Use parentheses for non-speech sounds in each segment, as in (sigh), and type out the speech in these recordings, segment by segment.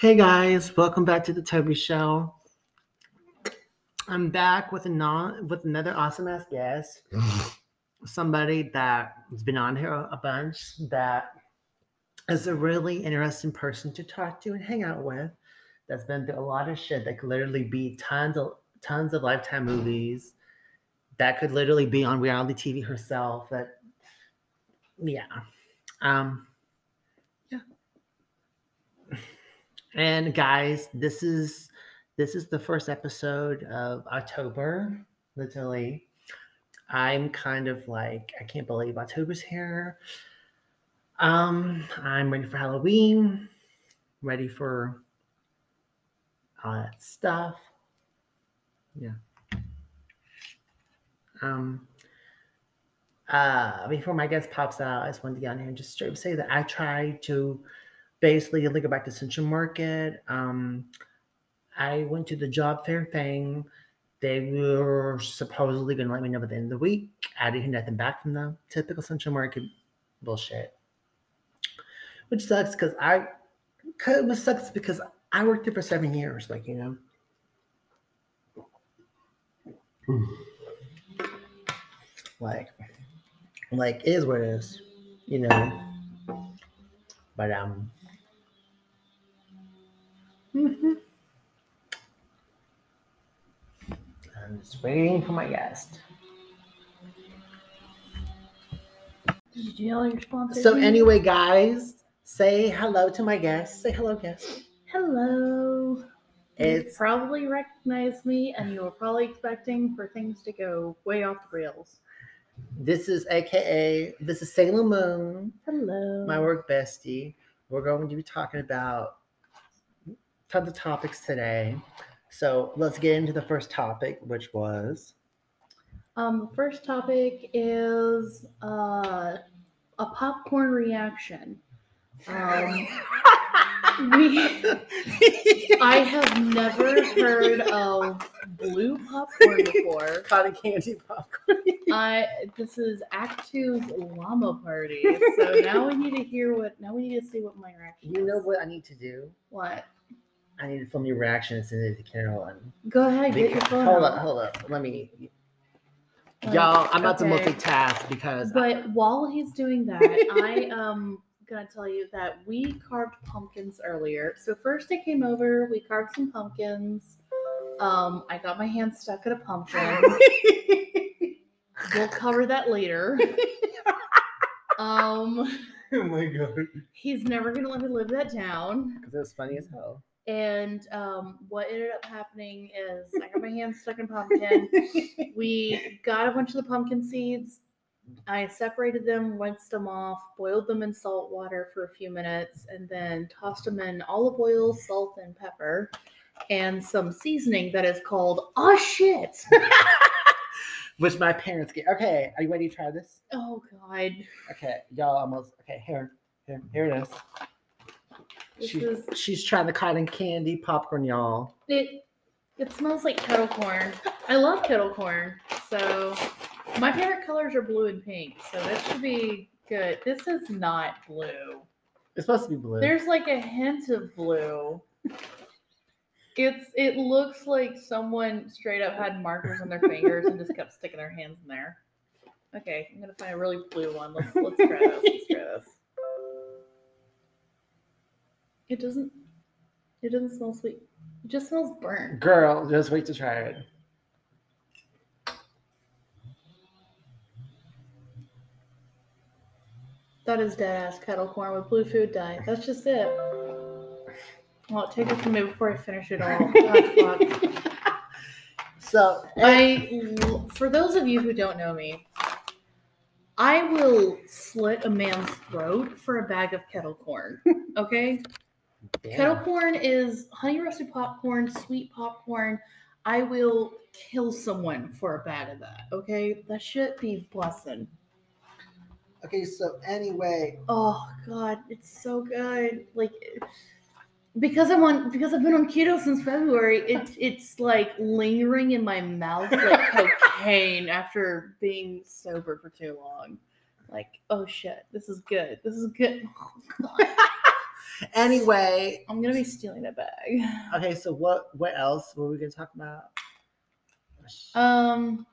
Hey guys, welcome back to the Toby Show. I'm back with a non with another awesome ass guest. (laughs) Somebody that has been on here a bunch that is a really interesting person to talk to and hang out with. That's been through a lot of shit that could literally be tons of tons of lifetime movies. That could literally be on reality TV herself. That yeah. Um And guys, this is this is the first episode of October. Literally, I'm kind of like I can't believe October's here. Um, I'm ready for Halloween, ready for all that stuff. Yeah. Um. Uh, before my guest pops out, I just wanted to get on here and just straight say that I try to basically go back to Central Market. Um, I went to the job fair thing. They were supposedly going to let me know by the end of the week. I didn't hear nothing back from them. Typical Central Market bullshit. Which sucks because I, cause it sucks because I worked there for seven years. Like you know. (sighs) Like, like is what it is, you know. But um, Mm-hmm. I'm just waiting for my guest. Did you yell your sponsor? So anyway, guys, say hello to my guest. Say hello, guest. hello. It's you probably recognize me, and you were probably expecting for things to go way off the rails. This is AKA. This is Sailor Moon. Hello. My work bestie. We're going to be talking about tons of topics today. So let's get into the first topic, which was. Um, first topic is uh, a popcorn reaction. Um, we, I have never heard of blue popcorn before. (laughs) Cotton candy popcorn. I this is Act Two's llama party. So now we need to hear what. Now we need to see what my reaction. You know what I need to do? what? I need to film your reaction and send it to Carolyn. Go ahead, get your phone. hold up, hold up. Let me. Like, Y'all, I'm about okay. to multitask because But while he's doing that, (laughs) I am gonna tell you that we carved pumpkins earlier. So first I came over, we carved some pumpkins. Um, I got my hand stuck in a pumpkin. (laughs) we'll cover that later. (laughs) Um, oh my god, he's never gonna let me live that down. because it was funny as hell. And um, what ended up happening is I got my hands stuck in pumpkin. (laughs) we got a bunch of the pumpkin seeds. I separated them, rinsed them off, boiled them in salt water for a few minutes, and then tossed them in olive oil, salt, and pepper, and some seasoning that is called oh shit. (laughs) Which my parents get. Okay, are you ready to try this? oh god, Okay, y'all almost. Okay, here, here, here it is. This She, is she's trying the cotton candy popcorn, y'all. it. It smells like kettle corn. I love kettle corn, so my favorite colors are blue and pink, so this should be good. This is not blue. It's supposed to be blue. There's like a hint of blue. It's it looks like someone straight up had markers on their fingers and just kept sticking their hands in there. Okay, I'm gonna find a really blue one. Let's let's try this. Let's try this. It doesn't it doesn't smell sweet. It just smells burnt. Girl, just wait to try it. That is dead ass kettle corn with blue food dye. That's just it. Well, take it from me before I finish it all. (laughs) God, fuck. So, I, eh. for those of you who don't know me, I will slit a man's throat for a bag of kettle corn. Okay, kettle corn is honey roasted popcorn, sweet popcorn. I will kill someone for a bag of that. Okay, that should be blessing. Okay, so anyway, Oh God, it's so good. Like because I'm on because I've been on keto since February, it's it's like lingering in my mouth like (laughs) cocaine after being sober for too long. Like, oh shit, this is good. This is good. (laughs) Oh, God. Anyway, I'm gonna be stealing a bag. okay. So what? What else were we gonna talk about? Um,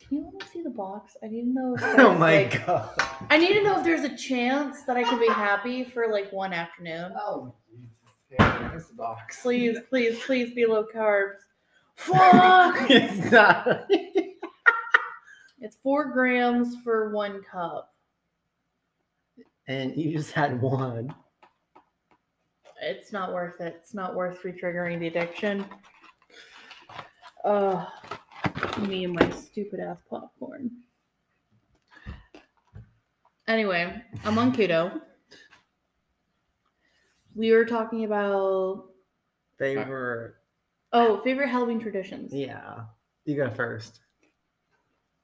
can you let me see the box? I need to know. If (laughs) oh my like- god. I need to know if there's a chance that I could be happy for like one afternoon. Oh Jesus. Yeah, There's the box. Please, (laughs) please, please be low carbs. (laughs) Fuck! it's not. it's four grams for one cup. and you just had one. It's not worth it. It's not worth re-triggering the addiction. Uh, me and my stupid ass popcorn. Anyway, I'm on keto. We were talking about They were. oh favorite Halloween traditions. Yeah. You go first.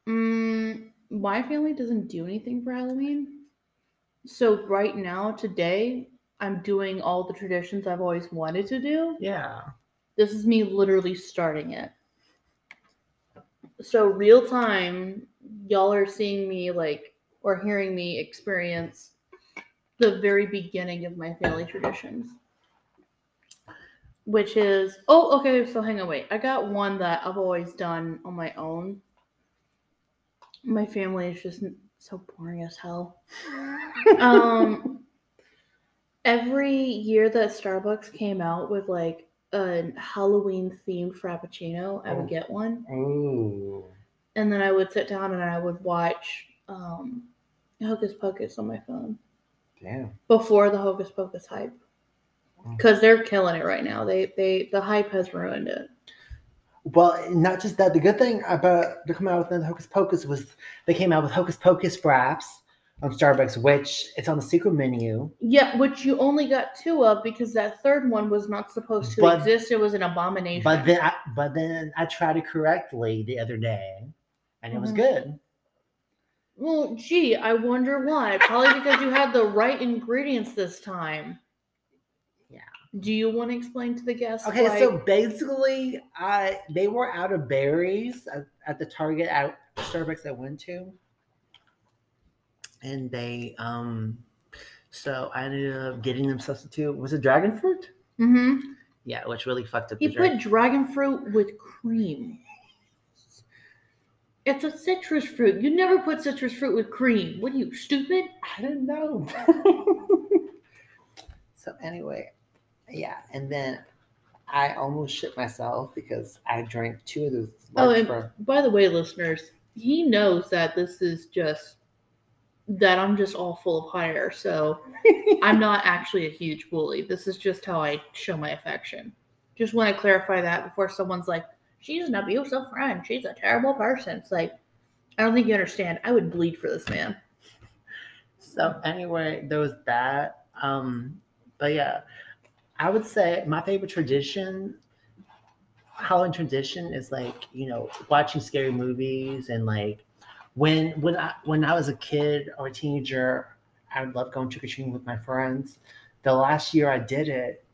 Mm, my family doesn't do anything for Halloween. So right now, today, I'm doing all the traditions I've always wanted to do. Yeah. This is me literally starting it. So real time, y'all are seeing me like or hearing me experience the very beginning of my family traditions. Which is oh okay, so hang on wait. I got one that I've always done on my own. My family is just so boring as hell. (laughs) um every year that Starbucks came out with like a Halloween themed frappuccino, I would Oh. get one. Ooh. And then I would sit down and I would watch um Hocus Pocus on my phone Damn. before the Hocus Pocus hype. Mm. Because they're killing it right now. They they the hype has ruined it. Well, not just that. The good thing about the coming out with the Hocus Pocus was they came out with Hocus Pocus fraps on Starbucks, which it's on the secret menu. Yeah, which you only got two of because that third one was not supposed to But- exist. It was an abomination. But then, I, but then I tried it correctly the other day, and it was Mhm. good. Well, gee, I wonder why. Probably because you had the right ingredients this time. Yeah. Do you want to explain to the guests? Okay, why- so basically, I they were out of berries at, at the Target at Starbucks I went to, and they um, so I ended up getting them substitute. Was it dragon fruit? Mm-hmm. Yeah, which really fucked up He the put dragon. dragon fruit with cream. It's a citrus fruit. You never put citrus fruit with cream. What are you stupid? I don't know. (laughs) so anyway, yeah, and then I almost shit myself because I drank two of those. Oh, and by the way, listeners, he knows that this is just that I'm just all full of air. So I'm (laughs) not actually a huge bully. This is just how I show my affection. Just want to clarify that before someone's like, she's an abusive friend. She's a terrible person. It's like, I don't think you understand. I would bleed for this man. So anyway, there was that. Um, but yeah, I would say my favorite tradition, Halloween tradition, is like you know watching scary movies and like when when I when I was a kid or a teenager, I would love going trick or treating with my friends. The last year I did it,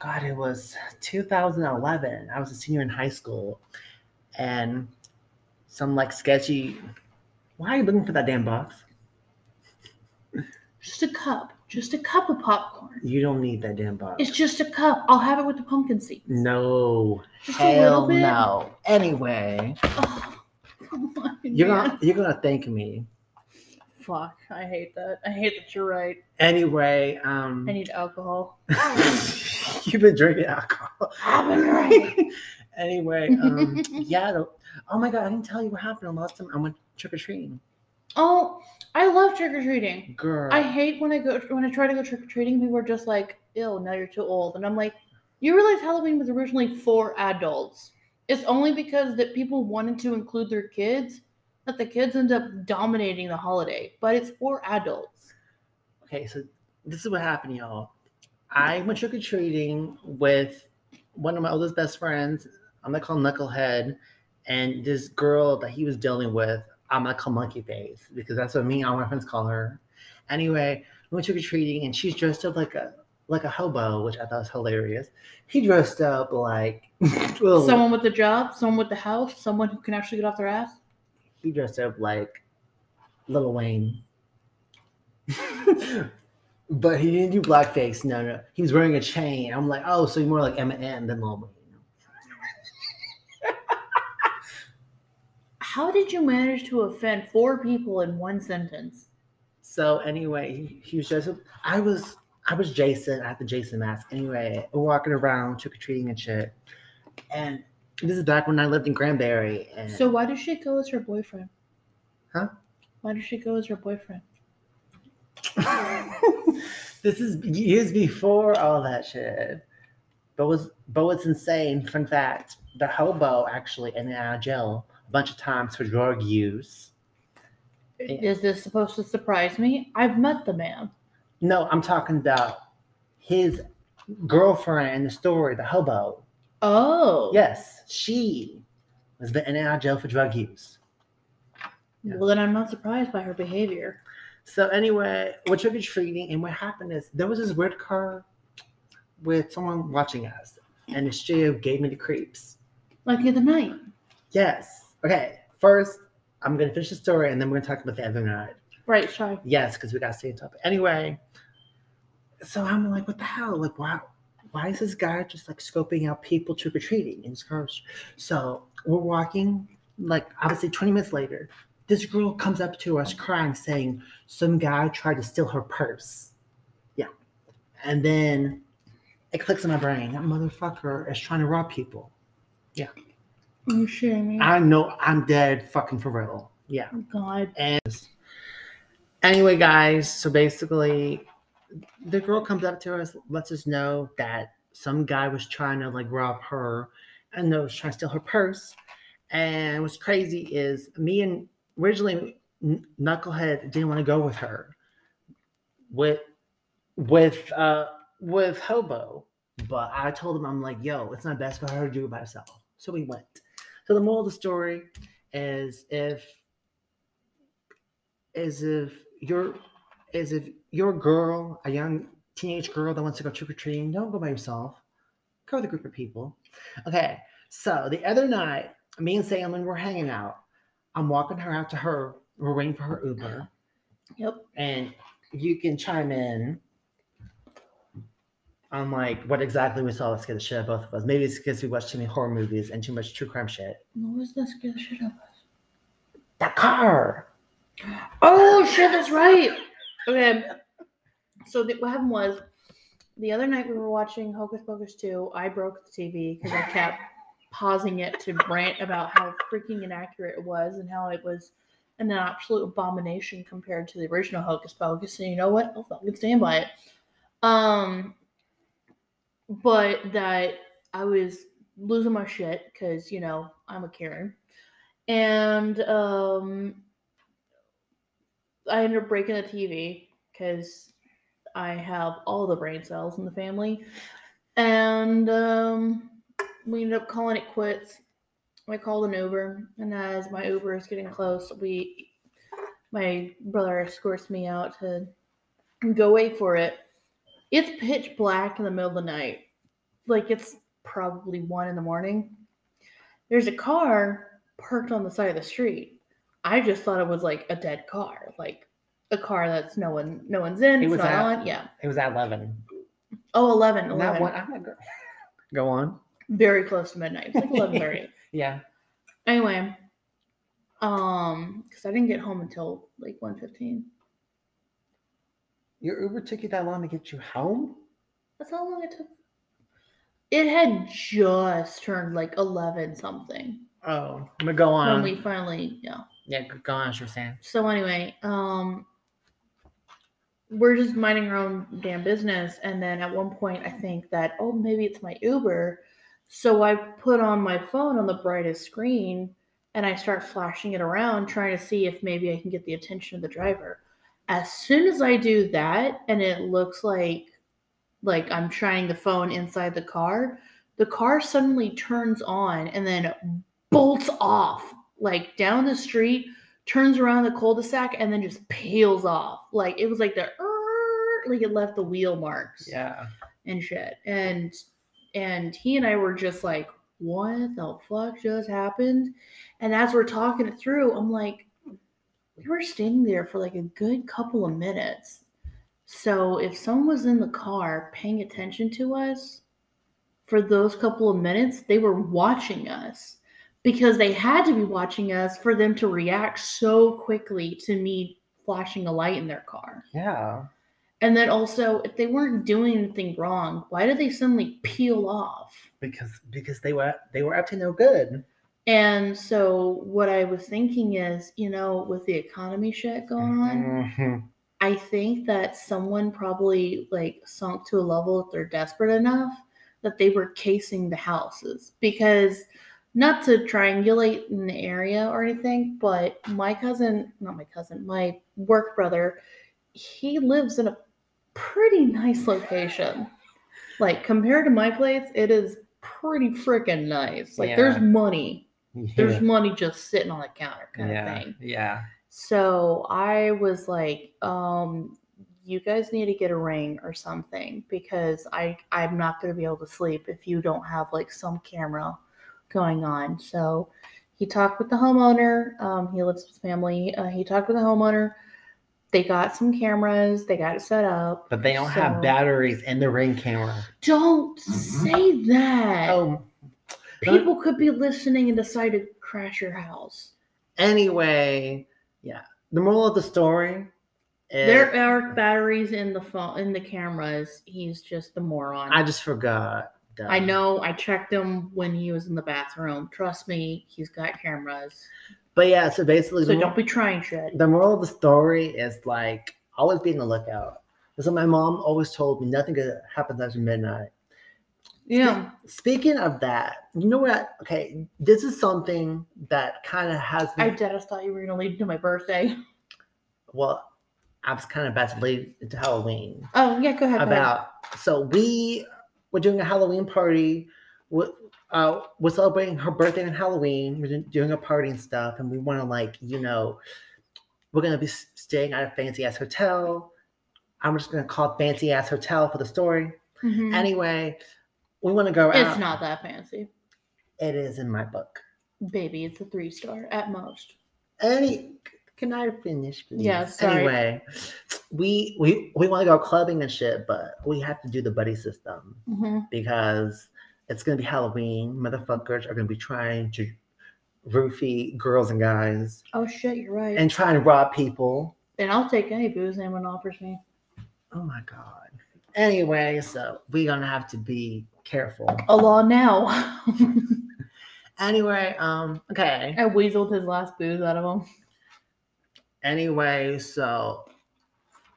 God, it was 2011. I was a senior in high school, and some like sketchy. Why are you looking for that damn box? (laughs) Just a cup. Just a cup of popcorn. You don't need that damn box. It's just a cup. I'll have it with the pumpkin seeds. No. Just Hell no. Anyway, (laughs) you're man. gonna you're gonna thank me. Fuck. I hate that. I hate that you're right. Anyway, um I need alcohol. (laughs) you've been drinking alcohol. I've been drinking. (laughs) anyway, um yeah. the- oh my god, I didn't tell you what happened last time I went trick or treating. Oh, I love trick or treating. Girl. I hate when I go when I try to go trick or treating. People are just like, "Ew, now you're too old," and I'm like, "You realize Halloween was originally for adults? It's only because that people wanted to include their kids that the kids end up dominating the holiday. But it's for adults." Okay, so this is what happened, y'all. I went trick or treating with one of my oldest best friends. I'm gonna call Knucklehead, and this girl that he was dealing with. I'm gonna call Monkey Face because that's what me and all my friends call her. Anyway, we went trick or treating, and she's dressed up like a like a hobo, which I thought was hilarious. He dressed up like (laughs) well, Someone with a job, someone with the house, someone who can actually get off their ass. he dressed up like Lil Wayne. (laughs) But he didn't do blackface. No, no. He was wearing a chain. I'm like, oh, so you're more like Eminem than Lil Wayne. (laughs) How did you manage to offend four people in one sentence? So anyway, he, he was just I was I was Jason. I had the Jason mask. Anyway, walking around trick or treating and shit. And this is back when I lived in Granbury. And So why did she go as her boyfriend? Huh? Why did she go as her boyfriend? (laughs) this is years before all that shit. But was but what's insane? Fun fact: the hobo actually of jail a bunch of times for drug use. Is this supposed to surprise me? I've met the man. No, I'm talking about his girlfriend in the story, the hobo. Oh. Yes, she was been in and out of jail for drug use. Yeah. Well, then I'm not surprised by her behavior. So anyway, we're trick or treating, and what happened is there was this weird car with someone watching us, and the studio gave me the creeps. Like the other night. Yes. Okay. First, I'm gonna finish the story, and then we're gonna talk about the other night. Right. Sure. Yes, because we gotta stay on topic. Anyway, so I'm like, what the hell? Like, wow. Why is this guy just like scoping out people trick or treating in his cars? So we're walking, like obviously 20 minutes later, this girl comes up to us crying, saying some guy tried to steal her purse. Yeah. And then it clicks in my brain. That motherfucker is trying to rob people. Yeah. Are you shitting me? I know I'm dead fucking for real. Yeah. Oh, God. And anyway, guys, so basically the girl comes up to us, lets us know that some guy was trying to like rob her and was trying to steal her purse. And what's crazy is me and originally Knucklehead didn't want to go with her. With with uh with Hobo, but I told him I'm like, yo, it's not best for her to do it by herself. So we went. So the moral of the story is if is if you're is if your girl, a young teenage girl that wants to go trick or treating, don't go by yourself. Go with a group of people. Okay. So the other night, me and Salem were hanging out. I'm walking her out to her. We're waiting for her Uber. Yep. And you can chime in on like what exactly we saw that scared the shit out of both of us. Maybe it's because we watched too many horror movies and too much true crime shit. What was that scared the shit out of us? That car. Oh shit, that's right. Okay. So the, what happened was the other night we were watching Hocus Pocus 2. I broke the TV because I kept pausing it to rant about how freaking inaccurate it was and how it was an absolute abomination compared to the original Hocus Pocus. And you know what? I'll fucking stand by it. Um, but that I was losing my shit because you know I'm a Karen, and um, I ended up breaking the TV because I have all the brain cells in the family, and um, we ended up calling it quits. I called an Uber, and as my Uber is getting close, we my brother escorts me out to go wait for it. It's pitch black in the middle of the night. Like it's probably one in the morning. There's a car parked on the side of the street. I just thought it was like a dead car, like a car that's no one no one's in. It was it's not at- on. Yeah. It was at 11. Oh, 11. 11. one. I'm not go- go on. Very close to midnight. It's like (laughs) 11:30. Yeah. anyway, um, because I didn't get home until like 1:15. Your Uber took you that long to get you home? That's how long it took. It had just turned like 11 something Oh, I'm gonna go on. when we finally, yeah. Yeah, go- sure, Sam. So anyway, um we're just minding our own damn business and then at one point I think that oh maybe it's my Uber. So I put on my phone on the brightest screen and I start flashing it around trying to see if maybe I can get the attention of the driver. As soon as I do that and it looks like like I'm trying the phone inside the car, the car suddenly turns on and then bolts off like down the street turns around the cul-de-sac and then just peels off. Like it was like the like it left the wheel marks Yeah. and shit. And and he and I were just like, what the fuck just happened? And as we're talking it through, I'm like, we were standing there for like a good couple of minutes. So if someone was in the car paying attention to us for those couple of minutes, they were watching us because they had to be watching us for them to react so quickly to me flashing a light in their car. Yeah. And then also, if they weren't doing anything wrong, why did they suddenly peel off? Because because they were they were up to no good. And so, what I was thinking is, you know, with the economy shit going on, Mhm. I think that someone probably like sunk to a level that they're desperate enough that they were casing the houses because not to triangulate in the area or anything, but my cousin, not my cousin, my work brother, he lives in a pretty nice location. Like compared to my place, it is pretty freaking nice. Like there's Yeah. money. (laughs) There's Yeah. money just sitting on the counter kind yeah. of thing. Yeah. So I was like, um, you guys need to get a ring or something because I I'm not going to be able to sleep if you don't have like some camera going on. So he talked with the homeowner. Um, he lives with family. Uh, he talked with the homeowner. They got some cameras. They got it set up. But they don't So- have batteries in the ring camera. Don't say that. Oh, People could be listening and decide to crash your house. anyway, yeah. The moral of the story is There are batteries in the phone in the cameras. He's just the moron. I just forgot. I know. I checked him when he was in the bathroom. Trust me, he's got cameras. But yeah, so basically, So don't be trying shit. the moral of the story is like always be on the lookout. So my mom always told me nothing happens after midnight. Yeah. Speaking of that, you know what? Okay, this is something that kind of has I just thought you were gonna lead to my birthday. well, I was kind of about to lead into Halloween. Oh yeah, go ahead. go ahead. about so we were doing a Halloween party. We, uh, we're celebrating her birthday and Halloween. We're doing- a party and stuff, and we want to like you know, we're gonna be staying at a fancy ass hotel. I'm just gonna call it fancy ass hotel for the story. Mhm. Anyway, we want to go out. it's not that fancy, It is in my book. baby. It's a three star at most. Any can I finish? Please? Yeah, sorry. Anyway, we we we want to go clubbing and shit, but we have to do the buddy system. hmm because it's gonna be Halloween. Motherfuckers are gonna be trying to roofie girls and guys Oh shit, you're right. And, try and trying to rob people. And I'll take any booze anyone offers me. Oh my god. Anyway, so we're gonna have to be careful. A law now. (laughs) Anyway, um, okay. I weaseled his last booze out of him. Anyway, so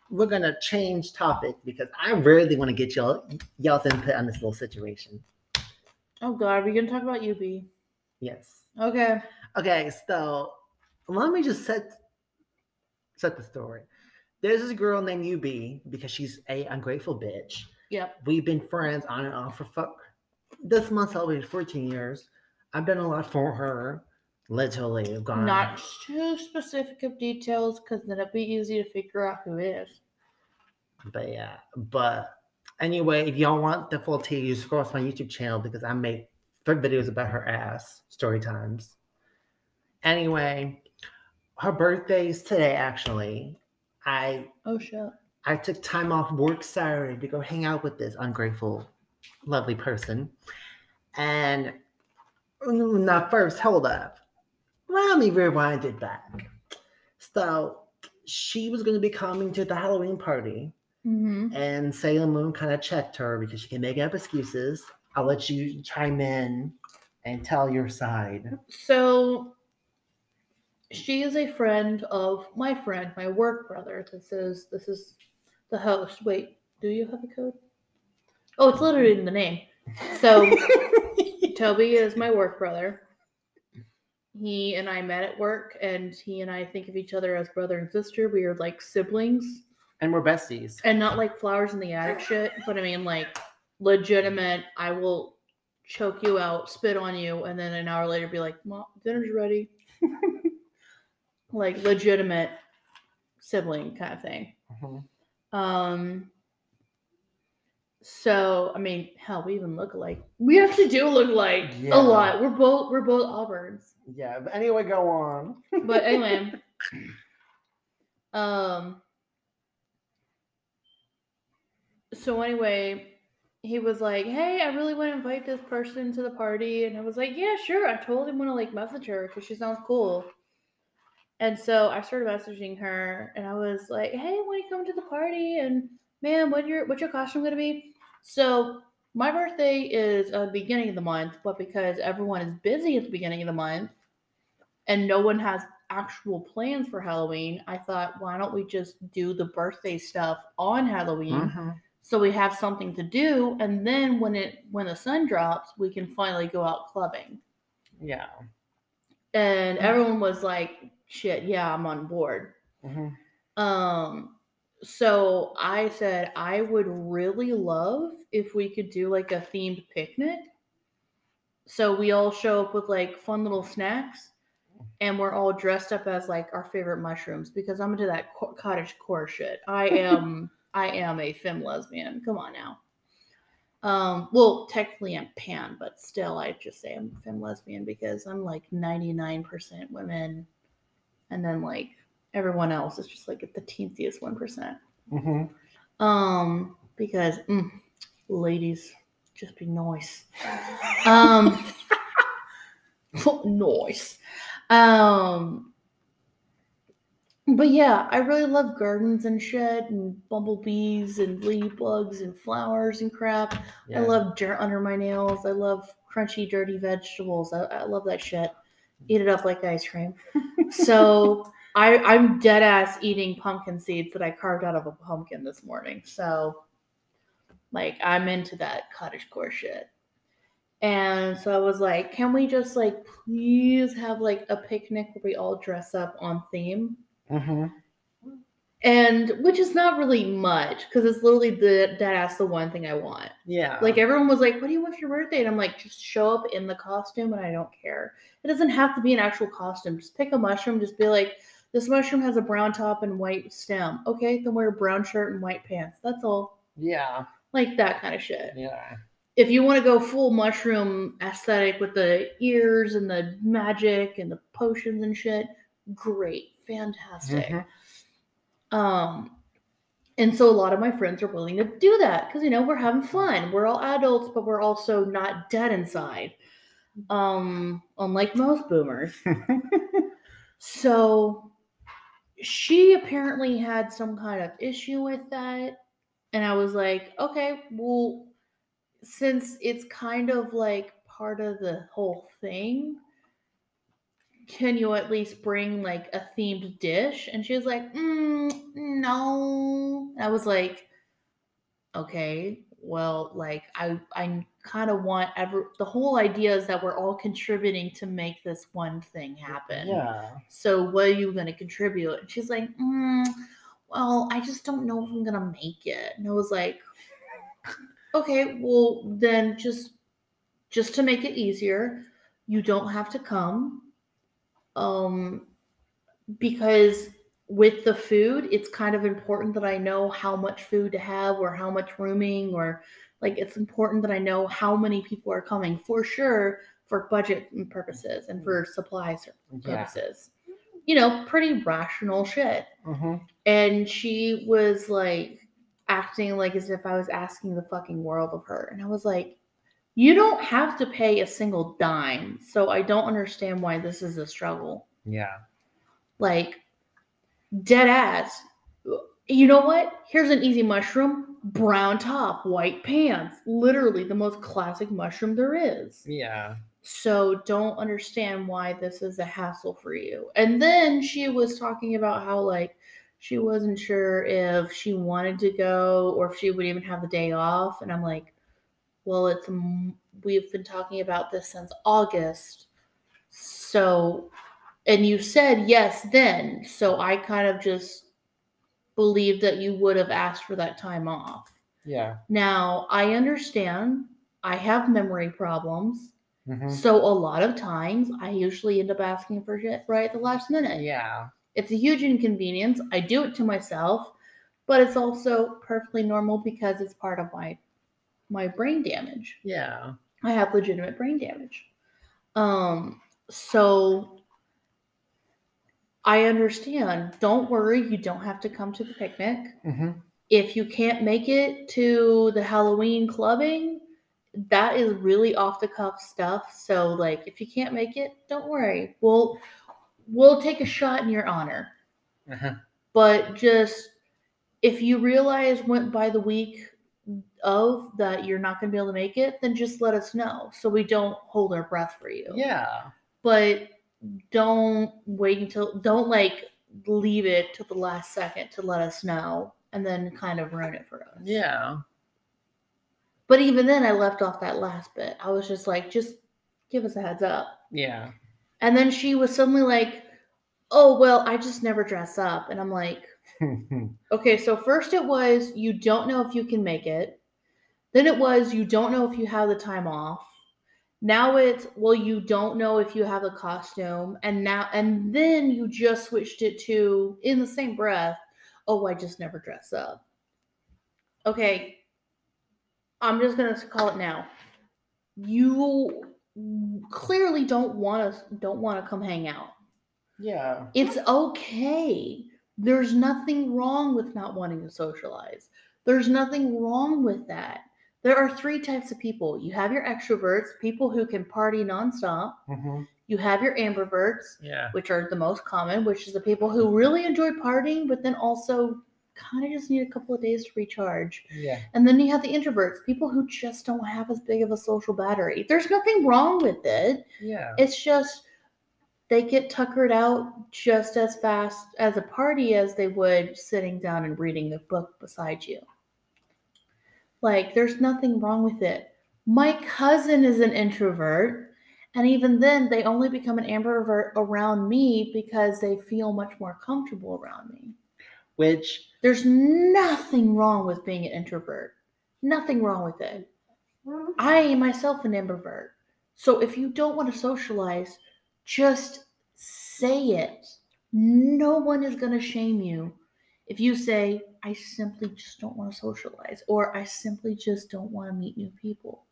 we're gonna change topic because I really want to get y'all y'all's input on this little situation. Oh god, are we gonna talk about UB? Yes. Okay. Okay, so let me just set set the story. There's this girl named UB because she's a ungrateful bitch. Yep. We've been friends on and off for fuck. This month celebrated 14 years. I've done a lot for her. Literally, gone. Not too specific of details because then it'd be easy to figure out who it is. But yeah, but anyway, if y'all want the full tea, you scroll to my YouTube channel because I make third videos about her ass story times. Anyway, her birthday's today. Actually, I Oh shit. I took time off work Saturday to go hang out with this ungrateful, lovely person. And now, first, hold up. Let me rewind it back. So, she was going to be coming to the Halloween party, Mm-hmm. and Sailor Moon kind of checked her because she can make up excuses. I'll let you chime in and tell your side. So she is a friend of my friend, my work brother. This is this is the host. Wait, do you have a code? Oh, it's literally in the name. So (laughs) Toby is my work brother. He and I met at work, and he and I think of each other as brother and sister. We are like siblings, and we're besties. and not like flowers in the attic shit, but I mean like legitimate. I will choke you out, spit on you, and then an hour later be like, "Mom, dinner's ready." (laughs) like legitimate sibling kind of thing. Mhm. Um. So I mean, hell, we even look alike. We actually do look alike Yeah. a lot. We're both we're both Auburns. Yeah, but anyway, go on. But anyway, (laughs) um, so anyway, he was like, "Hey, I really want to invite this person to the party," and I was like, "Yeah, sure." I totally want to like message her because she sounds cool. And so I started messaging her, and I was like, "Hey, when you come to the party, and man, what your what's your costume gonna be?" So my birthday is uh, beginning of the month, but because everyone is busy at the beginning of the month, and no one has actual plans for Halloween, I thought, why don't we just do the birthday stuff on Halloween? Mhm. so we have something to do and then when it when the sun drops we can finally go out clubbing Yeah. and Mhm. everyone was like shit yeah i'm on board Mhm. um so i said i would really love if we could do like a themed picnic. So we all show up with like fun little snacks and we're all dressed up as like our favorite mushrooms because i'm into that co- cottage core shit. I am (laughs) i am a femme lesbian. Come on now. Um well technically i'm pan but still i just say i'm femme lesbian because i'm like 99% women and then like everyone else is just like at the teensiest 1% Mhm. um because mm, ladies just be nice. Um (laughs) nice. Um but yeah i really love gardens and shit and bumblebees and ladybugs and flowers and crap. Yeah. i love dirt under my nails. I love crunchy dirty vegetables. I, I love that shit. Eat it up like ice cream. So I, i'm dead ass eating pumpkin seeds that i carved out of a pumpkin this morning so like i'm into that cottage core shit and so I was like, can we just like please have like a picnic where we all dress up on theme? Mhm. And which is not really much because it's literally the that ass the one thing I want. Yeah. Like everyone was like, "What do you want for your birthday?" And I'm like, "Just show up in the costume, and I don't care. It doesn't have to be an actual costume. Just pick a mushroom. Just be like, this mushroom has a brown top and white stem. Okay, then wear a brown shirt and white pants. That's all. yeah. Like that kind of shit. Yeah. if you want to go full mushroom aesthetic with the ears and the magic and the potions and shit, great, fantastic. Mhm. Um, and so a lot of my friends are willing to do that because you know we're having fun. We're all adults, but we're also not dead inside. Um, unlike most boomers. (laughs) So she apparently had some kind of issue with that. And I was like, okay, well, since it's kind of like part of the whole thing, can you at least bring like a themed dish? And she was like, mm, no. I was like, okay, well, like I I kind of want ever the whole idea is that we're all contributing to make this one thing happen. Yeah. So what are you going to contribute? And she's like, mm, well, I just don't know if I'm going to make it. And I was like, okay, well then just just to make it easier, you don't have to come. Um because with the food, it's kind of important that I know how much food to have or how much rooming or like it's important that I know how many people are coming for sure for budget purposes and for supplies Yeah. purposes. You know, pretty rational shit. Mhm. And she was like acting like as if I was asking the fucking world of her. And I was like, you don't have to pay a single dime. So I don't understand why this is a struggle. Yeah. Like, dead ass. You know what? Here's an easy mushroom brown top, white pants. Literally the most classic mushroom there is. Yeah. So don't understand why this is a hassle for you. And then she was talking about how like she wasn't sure if she wanted to go or if she would even have the day off. And I'm like, well, it's we've been talking about this since August. So, and you said yes then. So I kind of just believed that you would have asked for that time off. Yeah. Now, I understand I have memory problems. Mhm. So a lot of times I usually end up asking for shit right at the last minute. Yeah. It's a huge inconvenience. I do it to myself, but it's also perfectly normal because it's part of my my brain damage. Yeah. I have legitimate brain damage. Um so I understand. Don't worry, you don't have to come to the picnic. Mhm. if you can't make it to the Halloween clubbing, that is really off the cuff stuff. So like if you can't make it, don't worry. We'll we'll take a shot in your honor. Uh-huh. But just if you realize went by the week of that you're not going to be able to make it, then just let us know so we don't hold our breath for you. Yeah. But don't wait until don't like leave it to the last second to let us know and then kind of ruin it for us. Yeah. But even then I left off that last bit. I was just like, just give us a heads up. Yeah. And then she was suddenly like, Oh, well, I just never dress up. And I'm like, (laughs) Okay, so first it was you don't know if you can make it. Then it was you don't know if you have the time off. Now it's well you don't know if you have the costume and now and then you just switched it to in the same breath, oh I just never dress up. Okay. I'm just going to call it now. You clearly don't want to don't want to come hang out. yeah. It's okay. There's nothing wrong with not wanting to socialize. There's nothing wrong with that. There are three types of people. You have your extroverts, people who can party nonstop. hmm You have your ambiverts, Yeah. which are the most common, which is the people who really enjoy partying, but then also kind of just need a couple of days to recharge. Yeah. And then you have the introverts, people who just don't have as big of a social battery. There's nothing wrong with it. Yeah. It's just they get tuckered out just as fast as a party as they would sitting down and reading a book beside you. Like, there's nothing wrong with it. My cousin is an introvert, and even then, they only become an ambivert around me because they feel much more comfortable around me. Which There's nothing wrong with being an introvert. Nothing wrong with it. I am myself an ambivert. So if you don't want to socialize, just say it. No one is going to shame you if you say, I simply just don't want to socialize, or I simply just don't want to meet new people.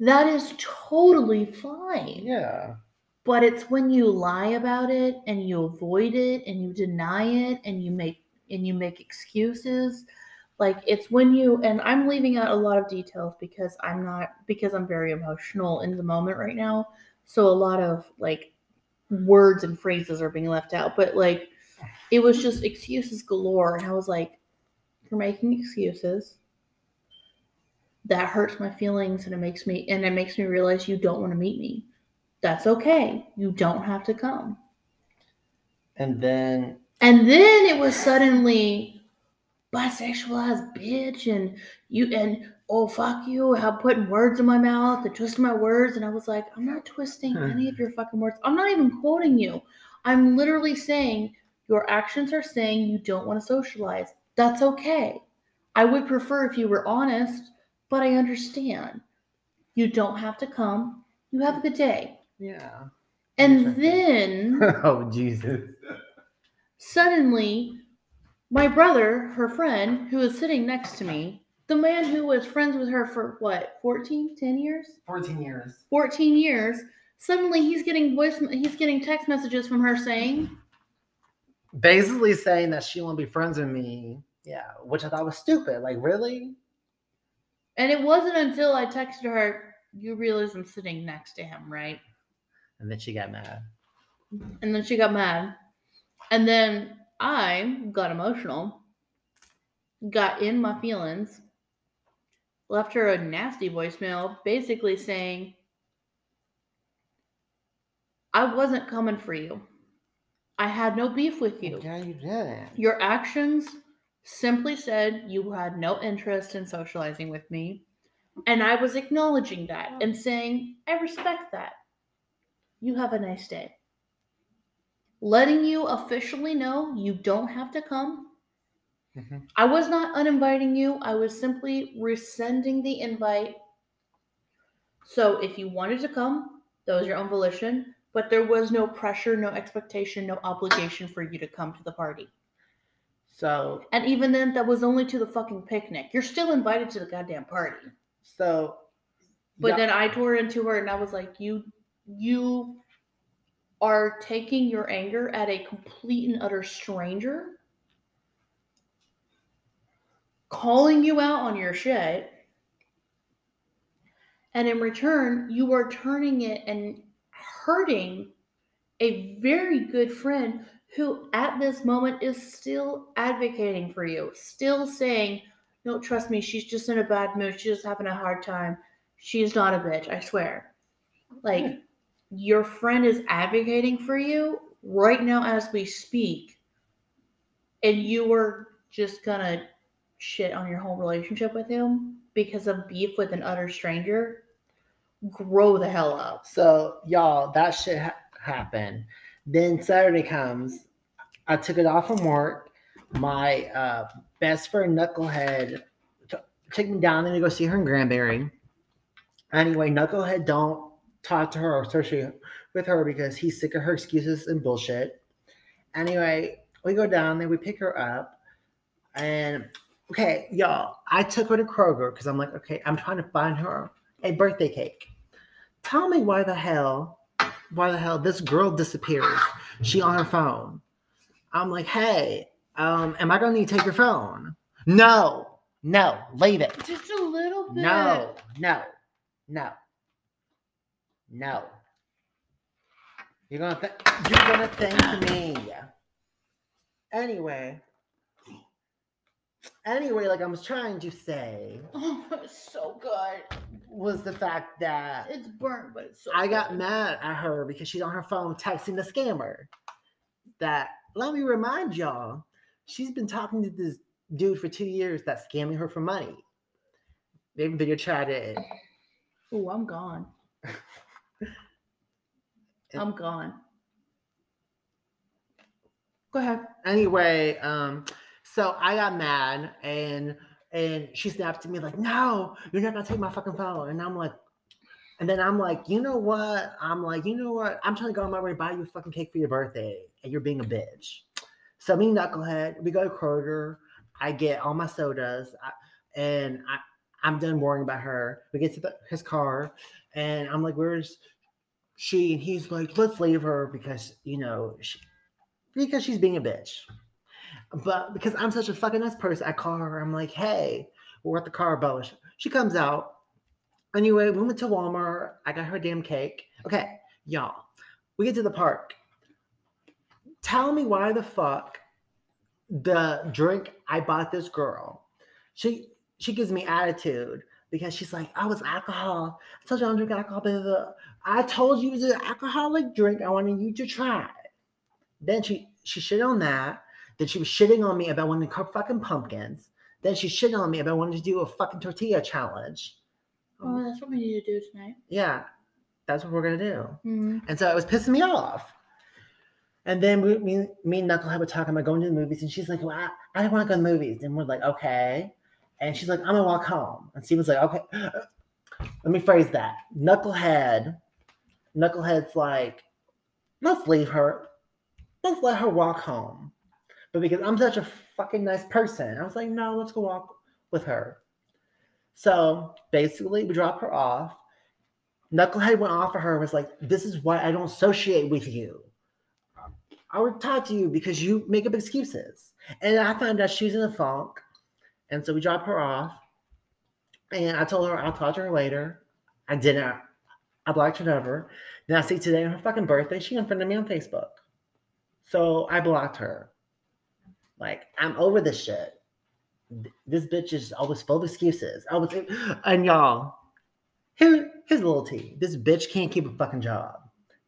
That is totally fine. yeah. But it's when you lie about it and you avoid it and you deny it and you make and you make excuses. Like it's when you and I'm leaving out a lot of details because I'm not because I'm very emotional in the moment right now. So a lot of like words and phrases are being left out. But like it was just excuses galore. And I was like, You're making excuses. That hurts my feelings and it makes me and it makes me realize you don't want to meet me that's okay. You don't have to come. And then And then it was suddenly bisexualized bitch and you and oh fuck you, how putting words in my mouth and twisting my words. And I was like, I'm not twisting hmm. any of your fucking words. I'm not even quoting you. I'm literally saying your actions are saying you don't want to socialize. That's okay. I would prefer if you were honest, but I understand. You don't have to come. You have a good day. yeah. And then (laughs) oh Jesus. suddenly my brother her friend who was sitting next to me the man who was friends with her for what 14 10 years 14 years. 14 years suddenly he's getting voice he's getting text messages from her saying Basically saying that she won't be friends with me. Yeah. Which I thought was stupid. Like, really? and it wasn't until i texted her you realize i'm sitting next to him right And then she got mad. and then she got mad and then i got emotional got in my feelings left her a nasty voicemail basically saying i wasn't coming for you i had no beef with you Yeah, you didn't. your actions simply said you had no interest in socializing with me and i was acknowledging that and saying i respect that you have a nice day letting you officially know you don't have to come Mhm. I was not uninviting you. I was simply rescinding the invite. So if you wanted to come, that was your own volition, but there was no pressure, no expectation, no obligation for you to come to the party. So, And even then, that was only to the fucking picnic. You're still invited to the goddamn party. so. But yeah, then I tore into her and I was like, you, you are taking your anger at a complete and utter stranger. calling you out on your shit. And in return, you are turning it and hurting a very good friend who at this moment is still advocating for you, still saying, No, trust me, she's just in a bad mood. She's just having a hard time. She's not a bitch, I swear. Like, your friend is advocating for you right now as we speak, and you were just gonna shit on your whole relationship with him because of beef with an utter stranger. Grow the hell up. So, y'all, that shit ha- happened. Then Saturday comes. I took it off from work. My uh, best friend, Knucklehead, t- took me down there to go see her in Granbury. Anyway, Knucklehead don't talk to her or associate with her because he's sick of her excuses and bullshit. Anyway, we go down there, we pick her up, and okay, y'all, I took her to Kroger because I'm like, okay, I'm trying to find her a birthday cake. Tell me why the hell, why the hell this girl disappears? She on her phone. I'm like, hey, um, am I gonna need to take your phone? No, no, leave it. Just a little bit. No, no, no, no. You're gonna th- you're gonna thank me. Anyway, anyway, like I was trying to say, (laughs) Oh, it's so good. was the fact that It's burnt, but it's so I got good. mad at her because she's on her phone texting the scammer. That let me remind y'all, she's been talking to this dude for two years that's scamming her for money. Maybe They video chatted. Ooh, I'm gone. (laughs) I'm gone. Go ahead. anyway, um, so I got mad and and she snapped to me like, "No, you're not gonna take my fucking phone." And I'm like, and then I'm like, you know what? I'm like, you know what? I'm trying to go on my way to buy you a fucking cake for your birthday, and you're being a bitch. So me, knucklehead, we go to Kroger. I get all my sodas, I, and I I'm done worrying about her. We get to the, his car, and I'm like, "Where's she?" And he's like, "Let's leave her because you know." She, because she's being a bitch. But because I'm such a fucking nice person, I call her. I'm like, hey, we're at the car bubble. She comes out. Anyway, we went to Walmart. I got her damn cake. Okay, y'all, we get to the park. Tell me why the fuck the drink I bought this girl, she she gives me attitude because she's like, I was alcohol. I told you I don't drink alcohol. Blah, blah, blah. I told you it was an alcoholic drink. I wanted you to try. Then she she shit on that. Then she was shitting on me about wanting to cook fucking pumpkins. Then she shitting on me about wanting to do a fucking tortilla challenge. Oh, that's what we need to do tonight. Yeah, that's what we're gonna do. Mm-hmm. And so it was pissing me off. And then we, me, me and Knucklehead were talking about going to the movies, and she's like, "Well, I, I don't want to go to the movies." And we're like, "Okay." And she's like, "I'm gonna walk home." And Steven's like, "Okay." (gasps) Let me phrase that. Knucklehead, Knucklehead's like, "Let's leave her. Let's let her walk home." But because I'm such a fucking nice person, I was like, "No, let's go walk with her." So basically, we drop her off. Knucklehead went off of her and was like, This is why I don't associate with you. I would talk to you because you make up excuses. And I found out she was in a funk. And so we dropped her off. And I told her I'll talk to her later. I didn't. I blocked her number. Then I see today on her fucking birthday, she unfriended me on Facebook. So I blocked her. Like, I'm over this shit. This bitch is always full of excuses. I was, and y'all, here, here's a little tea. This bitch can't keep a fucking job.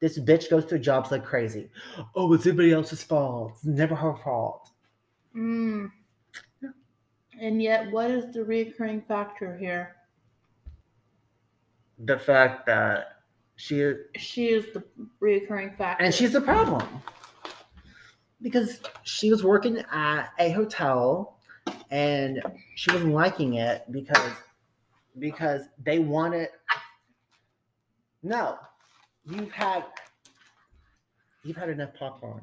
This bitch goes through jobs like crazy. Oh, it's everybody else's fault. It's never her fault. Mm. And yet, what is the recurring factor here? The fact that she She is the recurring factor. and she's the problem because she was working at a hotel and she wasn't liking it because because they wanted no you've had you've had enough popcorn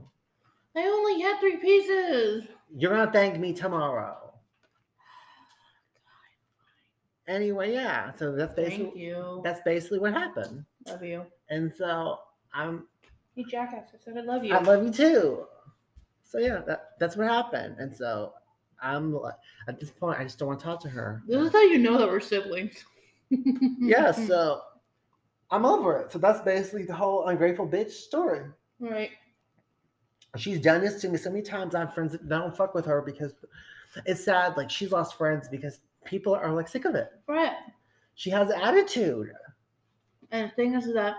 I only had three pieces. you're gonna thank me tomorrow (sighs) anyway yeah so that's basically that's basically what happened love you. and so um, i'm You jackass. I said I love you. I love you too. So yeah, that, that's what happened. And so I'm like, at this point, I just don't want to talk to her. This is how you know that we're siblings. (laughs) yeah, so I'm over it. So that's basically the whole ungrateful bitch story. Right. She's done this to me so many times. I'm friends that don't fuck with her because it's sad. Like she's lost friends because people are like sick of it. Right. She has attitude. And the thing is that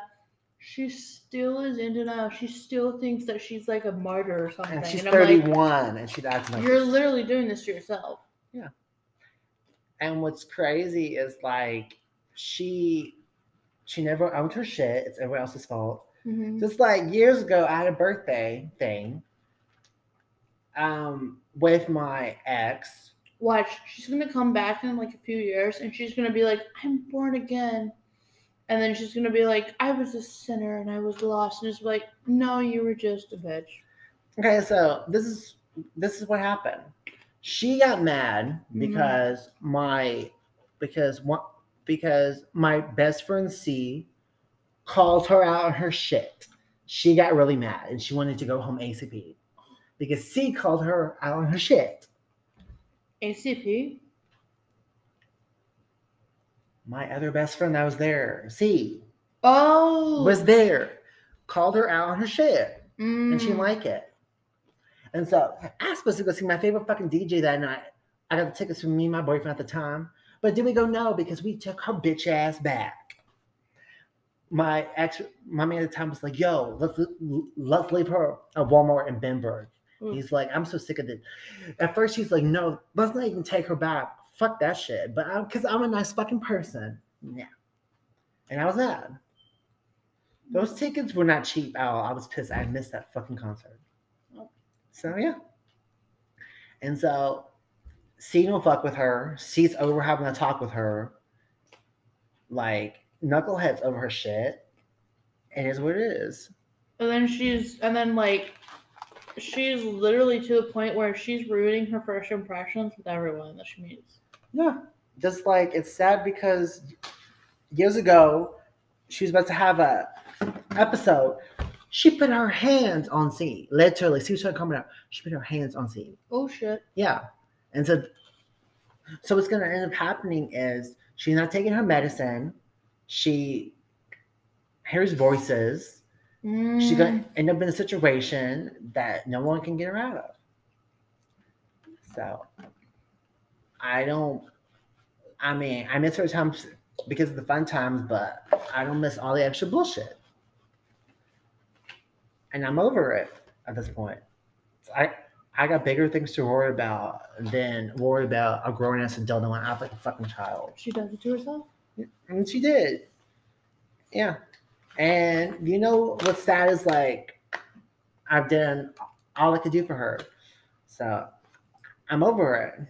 she still is in denial. She still thinks that she's like a martyr or something. And she's and I'm like, 31 and she's acting like you're this. literally doing this to yourself. Yeah. And what's crazy is like she she never owned her shit. It's everyone else's fault. Mhm. Just like years ago, I had a birthday thing um with my ex. Watch, she's gonna come back in like a few years and she's gonna be like, I'm born again. And then she's gonna be like, I was a sinner and I was lost. And it's like, no, you were just a bitch. Okay, so this is this is what happened. She got mad Mhm. because my because one because my best friend C called her out on her shit. She got really mad and she wanted to go home ACP because C called her out on her shit. ACP? My other best friend that was there, C, Oh, was there, called her out on her shit. and she Mm. didn't like it. And so I was supposed to go see my favorite fucking DJ that night. I got the tickets from me and my boyfriend at the time. But did we go? No, because we took her bitch ass back. My ex, my man at the time was like, yo, let's let's leave her at Walmart in Benbrook. Mm. He's like, I'm so sick of this. At first, she's like, no, let's not even take her back. Fuck that shit. But I'm because I'm a nice fucking person. Yeah. And I was mad. Those tickets were not cheap at all. I was pissed. I missed that fucking concert. So yeah. And so C don't fuck with her. C's over having a talk with her. Like knuckleheads over her shit. It is what it is. And then she's, and then like, she's literally to the point where she's ruining her first impressions with everyone that she meets. Yeah. Just like it's sad because years ago she was about to have a episode. She put her hands on C. Literally, she was coming out. She put her hands on C. Oh shit. Yeah. And so so what's gonna end up happening is she's not taking her medicine. She hears voices. She's Mm. gonna end up in a situation that no one can get her out of. So I don't I mean, I miss her times because of the fun times, but I don't miss all the extra bullshit. And I'm over it at this point. I I got bigger things to worry about than worry about a grown ass adult and act like a fucking child. She does it to herself. And she did. Yeah. And you know what's sad is like I've done all I could do for her. So I'm over it.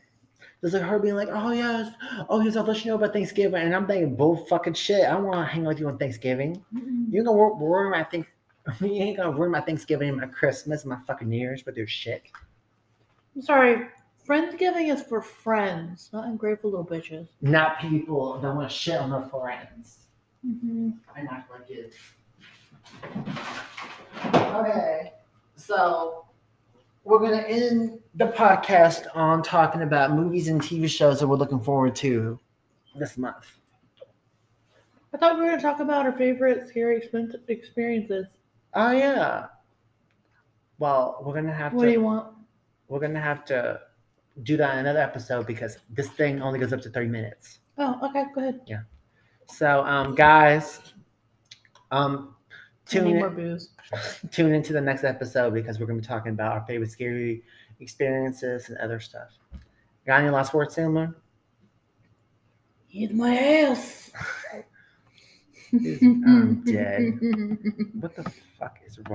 There's like her being like, oh yes, oh yes, I'll let you know about Thanksgiving. And I'm thinking bull fucking shit. I don't want to hang out with you on Thanksgiving. You ain't gonna ruin my think (laughs) you ain't gonna ruin my Thanksgiving and my Christmas and my fucking New Year's with your shit. I'm sorry. Friendsgiving is for friends, not ungrateful little bitches. Not people that want to shit on their friends. Mm-hmm. I'm not like you. Okay, so we're gonna end the podcast on talking about movies and TV shows that we're looking forward to this month. I thought we were gonna talk about our favorite scary experiences. Oh yeah. Well, we're gonna have What to. do you want? We're gonna have to do that in another episode because this thing only goes up to thirty minutes. Oh, okay, go ahead. Yeah. So, um, guys, um, tune in. more booze. (laughs) tune into the next episode because we're going to be talking about our favorite scary experiences and other stuff. Got any last words, Salma? Eat my ass. (laughs) I'm dead. (laughs) What the fuck is wrong?